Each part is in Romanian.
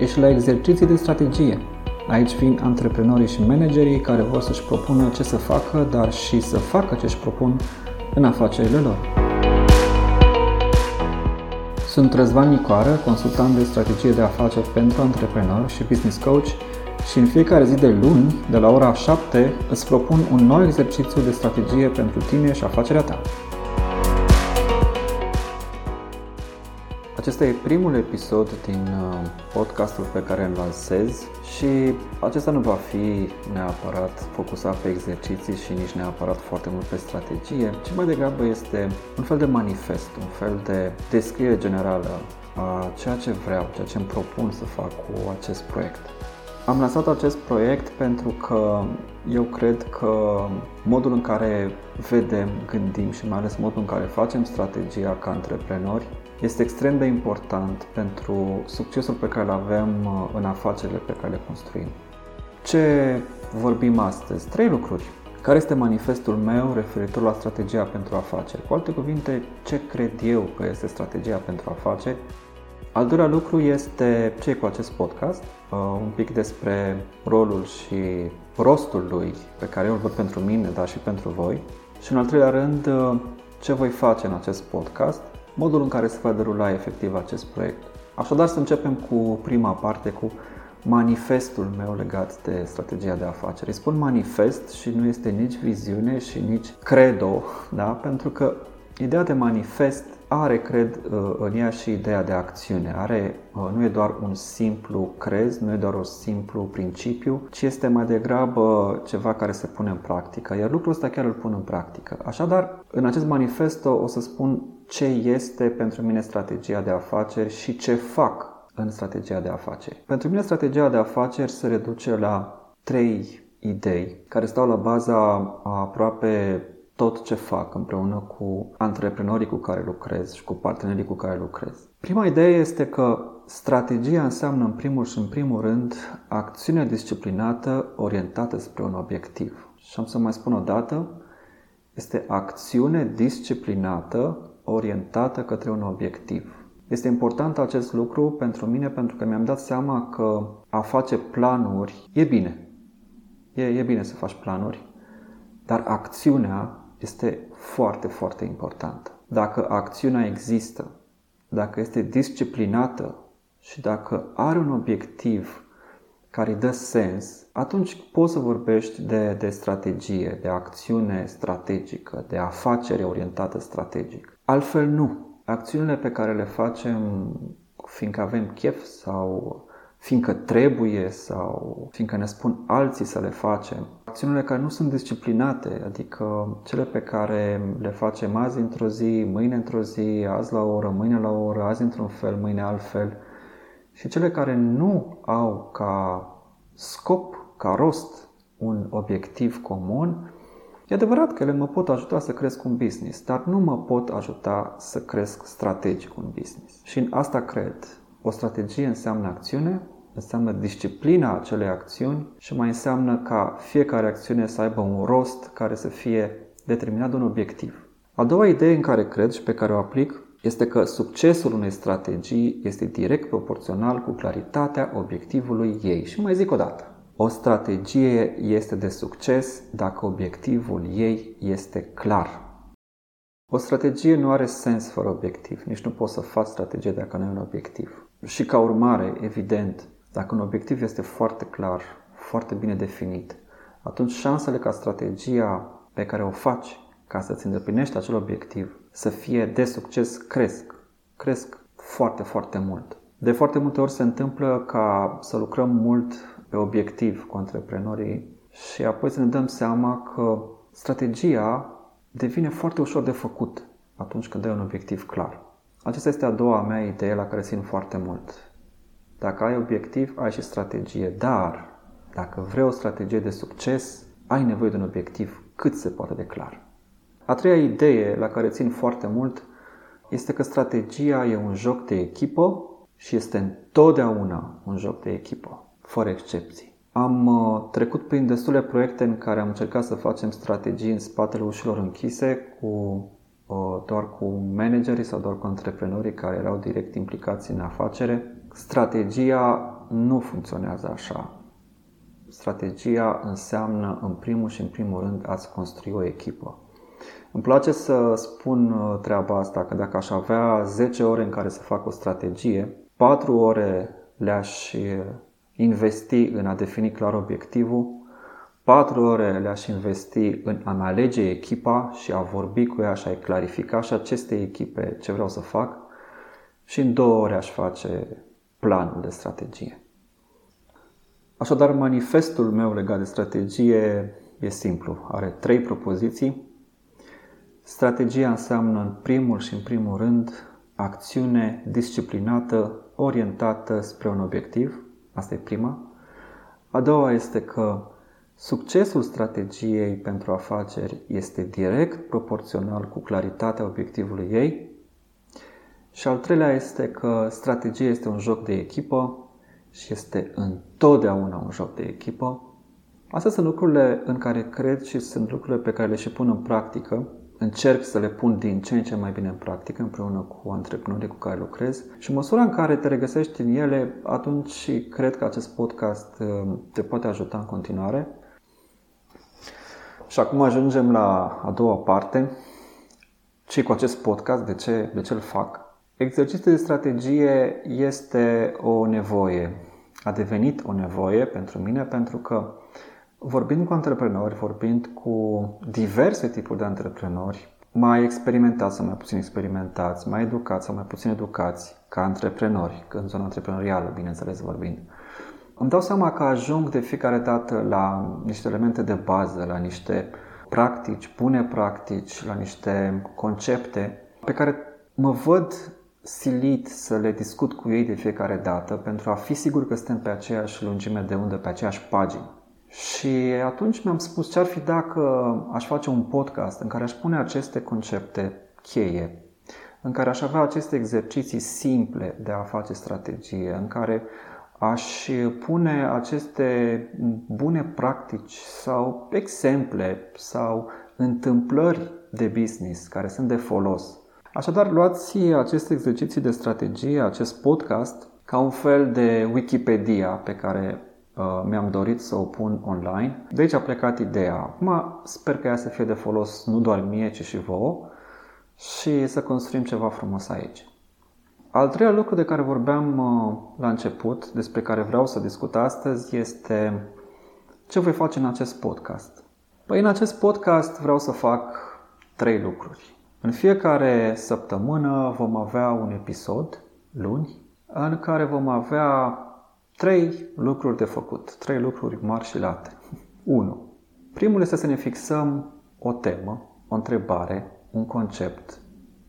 Ești la exerciții de strategie. Aici vin antreprenorii și managerii care vor să-și propună ce să facă, dar și să facă ce își propun în afacerile lor. Sunt Răzvan Nicoară, consultant de strategie de afaceri pentru antreprenori și business coach și în fiecare zi de luni, de la ora 7, îți propun un nou exercițiu de strategie pentru tine și afacerea ta. Acesta e primul episod din uh, podcastul pe care îl lansez și acesta nu va fi neapărat focusat pe exerciții și nici neapărat foarte mult pe strategie, ci mai degrabă este un fel de manifest, un fel de descriere generală a ceea ce vreau, ceea ce îmi propun să fac cu acest proiect. Am lansat acest proiect pentru că eu cred că modul în care vedem, gândim și mai ales modul în care facem strategia ca antreprenori este extrem de important pentru succesul pe care îl avem uh, în afacerile pe care le construim. Ce vorbim astăzi? Trei lucruri. Care este manifestul meu referitor la strategia pentru afaceri? Cu alte cuvinte, ce cred eu că este strategia pentru afaceri? Al doilea lucru este ce cu acest podcast, uh, un pic despre rolul și rostul lui pe care eu îl văd pentru mine, dar și pentru voi. Și în al treilea rând, uh, ce voi face în acest podcast modul în care se va derula efectiv acest proiect. Așadar să începem cu prima parte, cu manifestul meu legat de strategia de afaceri. Spun manifest și nu este nici viziune și nici credo, da? pentru că ideea de manifest are, cred, uh, în ea și ideea de acțiune. Are, uh, nu e doar un simplu crez, nu e doar un simplu principiu, ci este mai degrabă ceva care se pune în practică. Iar lucrul ăsta chiar îl pun în practică. Așadar, în acest manifesto o să spun ce este pentru mine strategia de afaceri și ce fac în strategia de afaceri. Pentru mine strategia de afaceri se reduce la trei idei care stau la baza a aproape tot ce fac împreună cu antreprenorii cu care lucrez și cu partenerii cu care lucrez. Prima idee este că strategia înseamnă în primul și în primul rând acțiune disciplinată orientată spre un obiectiv. Și am să mai spun o dată, este acțiune disciplinată orientată către un obiectiv. Este important acest lucru pentru mine pentru că mi-am dat seama că a face planuri e bine. E, e bine să faci planuri, dar acțiunea este foarte, foarte importantă. Dacă acțiunea există, dacă este disciplinată și dacă are un obiectiv care îi dă sens, atunci poți să vorbești de, de strategie, de acțiune strategică, de afacere orientată strategic. Altfel nu. Acțiunile pe care le facem fiindcă avem chef sau fiindcă trebuie sau fiindcă ne spun alții să le facem. Acțiunile care nu sunt disciplinate, adică cele pe care le facem azi într-o zi, mâine într-o zi, azi la o oră, mâine la o oră, azi într-un fel, mâine altfel, și cele care nu au ca scop, ca rost, un obiectiv comun, E adevărat că ele mă pot ajuta să cresc un business, dar nu mă pot ajuta să cresc strategic un business. Și în asta cred. O strategie înseamnă acțiune, înseamnă disciplina acelei acțiuni și mai înseamnă ca fiecare acțiune să aibă un rost care să fie determinat de un obiectiv. A doua idee în care cred și pe care o aplic este că succesul unei strategii este direct proporțional cu claritatea obiectivului ei. Și mai zic o dată. O strategie este de succes dacă obiectivul ei este clar. O strategie nu are sens fără obiectiv, nici nu poți să faci strategie dacă nu ai un obiectiv. Și ca urmare, evident, dacă un obiectiv este foarte clar, foarte bine definit, atunci șansele ca strategia pe care o faci ca să-ți îndeplinești acel obiectiv să fie de succes cresc. Cresc foarte, foarte mult. De foarte multe ori se întâmplă ca să lucrăm mult pe obiectiv cu antreprenorii și apoi să ne dăm seama că strategia devine foarte ușor de făcut atunci când ai un obiectiv clar. Aceasta este a doua mea idee la care țin foarte mult. Dacă ai obiectiv, ai și strategie, dar dacă vrei o strategie de succes, ai nevoie de un obiectiv cât se poate de clar. A treia idee la care țin foarte mult este că strategia e un joc de echipă și este întotdeauna un joc de echipă, fără excepții. Am uh, trecut prin destule proiecte în care am încercat să facem strategii în spatele ușilor închise cu uh, doar cu managerii sau doar cu antreprenorii care erau direct implicați în afacere strategia nu funcționează așa. Strategia înseamnă, în primul și în primul rând, ați construi o echipă. Îmi place să spun uh, treaba asta, că dacă aș avea 10 ore în care să fac o strategie, 4 ore le-aș uh, investi în a defini clar obiectivul, 4 ore le-aș investi în a-mi alege echipa și a vorbi cu ea și a-i clarifica și aceste echipe ce vreau să fac și în 2 ore aș face planul de strategie. Așadar, manifestul meu legat de strategie e simplu. Are trei propoziții. Strategia înseamnă în primul și în primul rând acțiune disciplinată, orientată spre un obiectiv. Asta e prima. A doua este că succesul strategiei pentru afaceri este direct proporțional cu claritatea obiectivului ei. Și al treilea este că strategia este un joc de echipă și este întotdeauna un joc de echipă. Astea sunt lucrurile în care cred și sunt lucrurile pe care le și pun în practică. Încerc să le pun din ce în ce mai bine în practică împreună cu antreprenorii cu care lucrez și în măsura în care te regăsești în ele, atunci cred că acest podcast uh, te poate ajuta în continuare. Și acum ajungem la a doua parte. Ce cu acest podcast? De ce, de ce îl fac? Exercițiul de strategie este o nevoie. A devenit o nevoie pentru mine pentru că vorbind cu antreprenori, vorbind cu diverse tipuri de antreprenori, mai experimentați sau mai puțin experimentați, mai educați sau mai puțin educați, ca antreprenori, în zona antreprenorială, bineînțeles vorbind, îmi dau seama că ajung de fiecare dată la niște elemente de bază, la niște practici, bune practici, la niște concepte pe care mă văd silit să le discut cu ei de fiecare dată pentru a fi sigur că suntem pe aceeași lungime de undă, pe aceeași pagină. Și atunci mi-am spus ce ar fi dacă aș face un podcast în care aș pune aceste concepte cheie, în care aș avea aceste exerciții simple de a face strategie, în care aș pune aceste bune practici sau exemple sau întâmplări de business care sunt de folos Așadar, luați acest exerciții de strategie, acest podcast, ca un fel de Wikipedia pe care uh, mi-am dorit să o pun online. De aici a plecat ideea. Acum sper că ea să fie de folos nu doar mie, ci și vouă și să construim ceva frumos aici. Al treilea lucru de care vorbeam uh, la început, despre care vreau să discut astăzi, este ce voi face în acest podcast. Păi în acest podcast vreau să fac trei lucruri. În fiecare săptămână vom avea un episod, luni, în care vom avea trei lucruri de făcut, trei lucruri mari și late. 1. Primul este să ne fixăm o temă, o întrebare, un concept,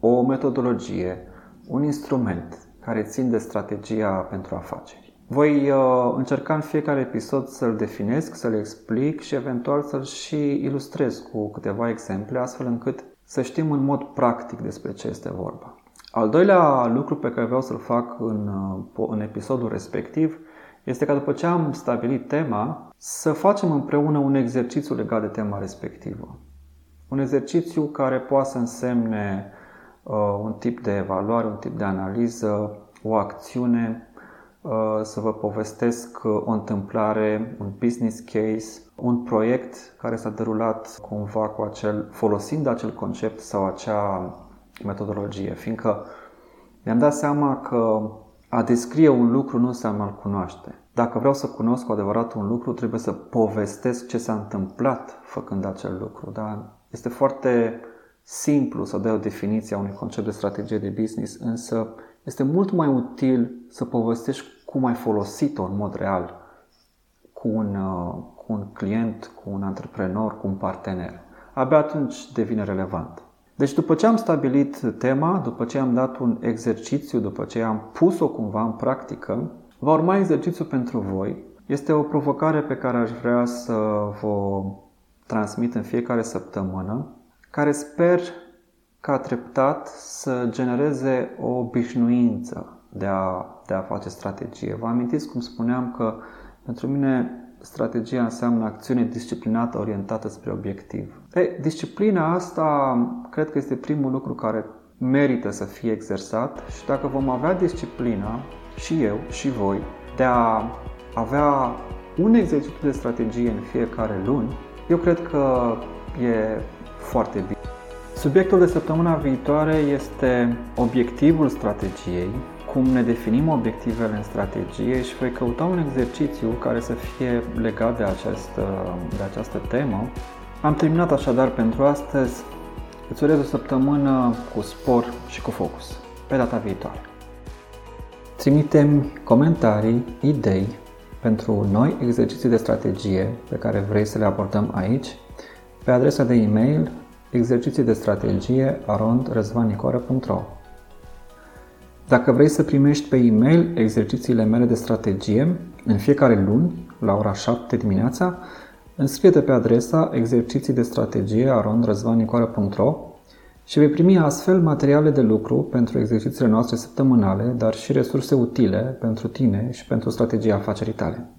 o metodologie, un instrument care țin de strategia pentru afaceri. Voi uh, încerca în fiecare episod să-l definesc, să-l explic și eventual să-l și ilustrez cu câteva exemple, astfel încât să știm în mod practic despre ce este vorba. Al doilea lucru pe care vreau să-l fac în, uh, în episodul respectiv este ca după ce am stabilit tema, să facem împreună un exercițiu legat de tema respectivă. Un exercițiu care poate să însemne uh, un tip de evaluare, un tip de analiză, o acțiune, uh, să vă povestesc uh, o întâmplare, un business case, un proiect care s-a derulat cumva cu acel, folosind acel concept sau acea metodologie, fiindcă mi-am dat seama că a descrie un lucru nu înseamnă a-l cunoaște. Dacă vreau să cunosc cu adevărat un lucru, trebuie să povestesc ce s-a întâmplat făcând acel lucru. Da? Este foarte simplu să dai o definiție a unui concept de strategie de business, însă este mult mai util să povestești cum ai folosit-o în mod real cu un, uh, cu un client, cu un antreprenor, cu un partener. Abia atunci devine relevant. Deci după ce am stabilit tema, după ce am dat un exercițiu, după ce am pus-o cumva în practică, va urma exercițiu pentru voi. Este o provocare pe care aș vrea să vă transmit în fiecare săptămână, care sper ca treptat să genereze o obișnuință de a, de a face strategie. Vă amintiți cum spuneam că pentru mine strategia înseamnă acțiune disciplinată orientată spre obiectiv. E, disciplina asta cred că este primul lucru care merită să fie exersat și dacă vom avea disciplina, și eu, și voi, de a avea un exercițiu de strategie în fiecare luni, eu cred că e foarte bine. Subiectul de săptămâna viitoare este obiectivul strategiei, cum ne definim obiectivele în strategie și voi căuta un exercițiu care să fie legat de această, de această temă. Am terminat așadar pentru astăzi. Îți urez o săptămână cu spor și cu focus. Pe data viitoare. Trimite-mi comentarii, idei pentru noi exerciții de strategie pe care vrei să le abordăm aici pe adresa de e-mail exerciții de strategie arondrezvanicoare.ro Dacă vrei să primești pe e-mail exercițiile mele de strategie în fiecare luni, la ora 7 dimineața, înscrie-te pe adresa exerciții de strategie arondrezvanicoare.ro și vei primi astfel materiale de lucru pentru exercițiile noastre săptămânale, dar și resurse utile pentru tine și pentru strategia afacerii tale.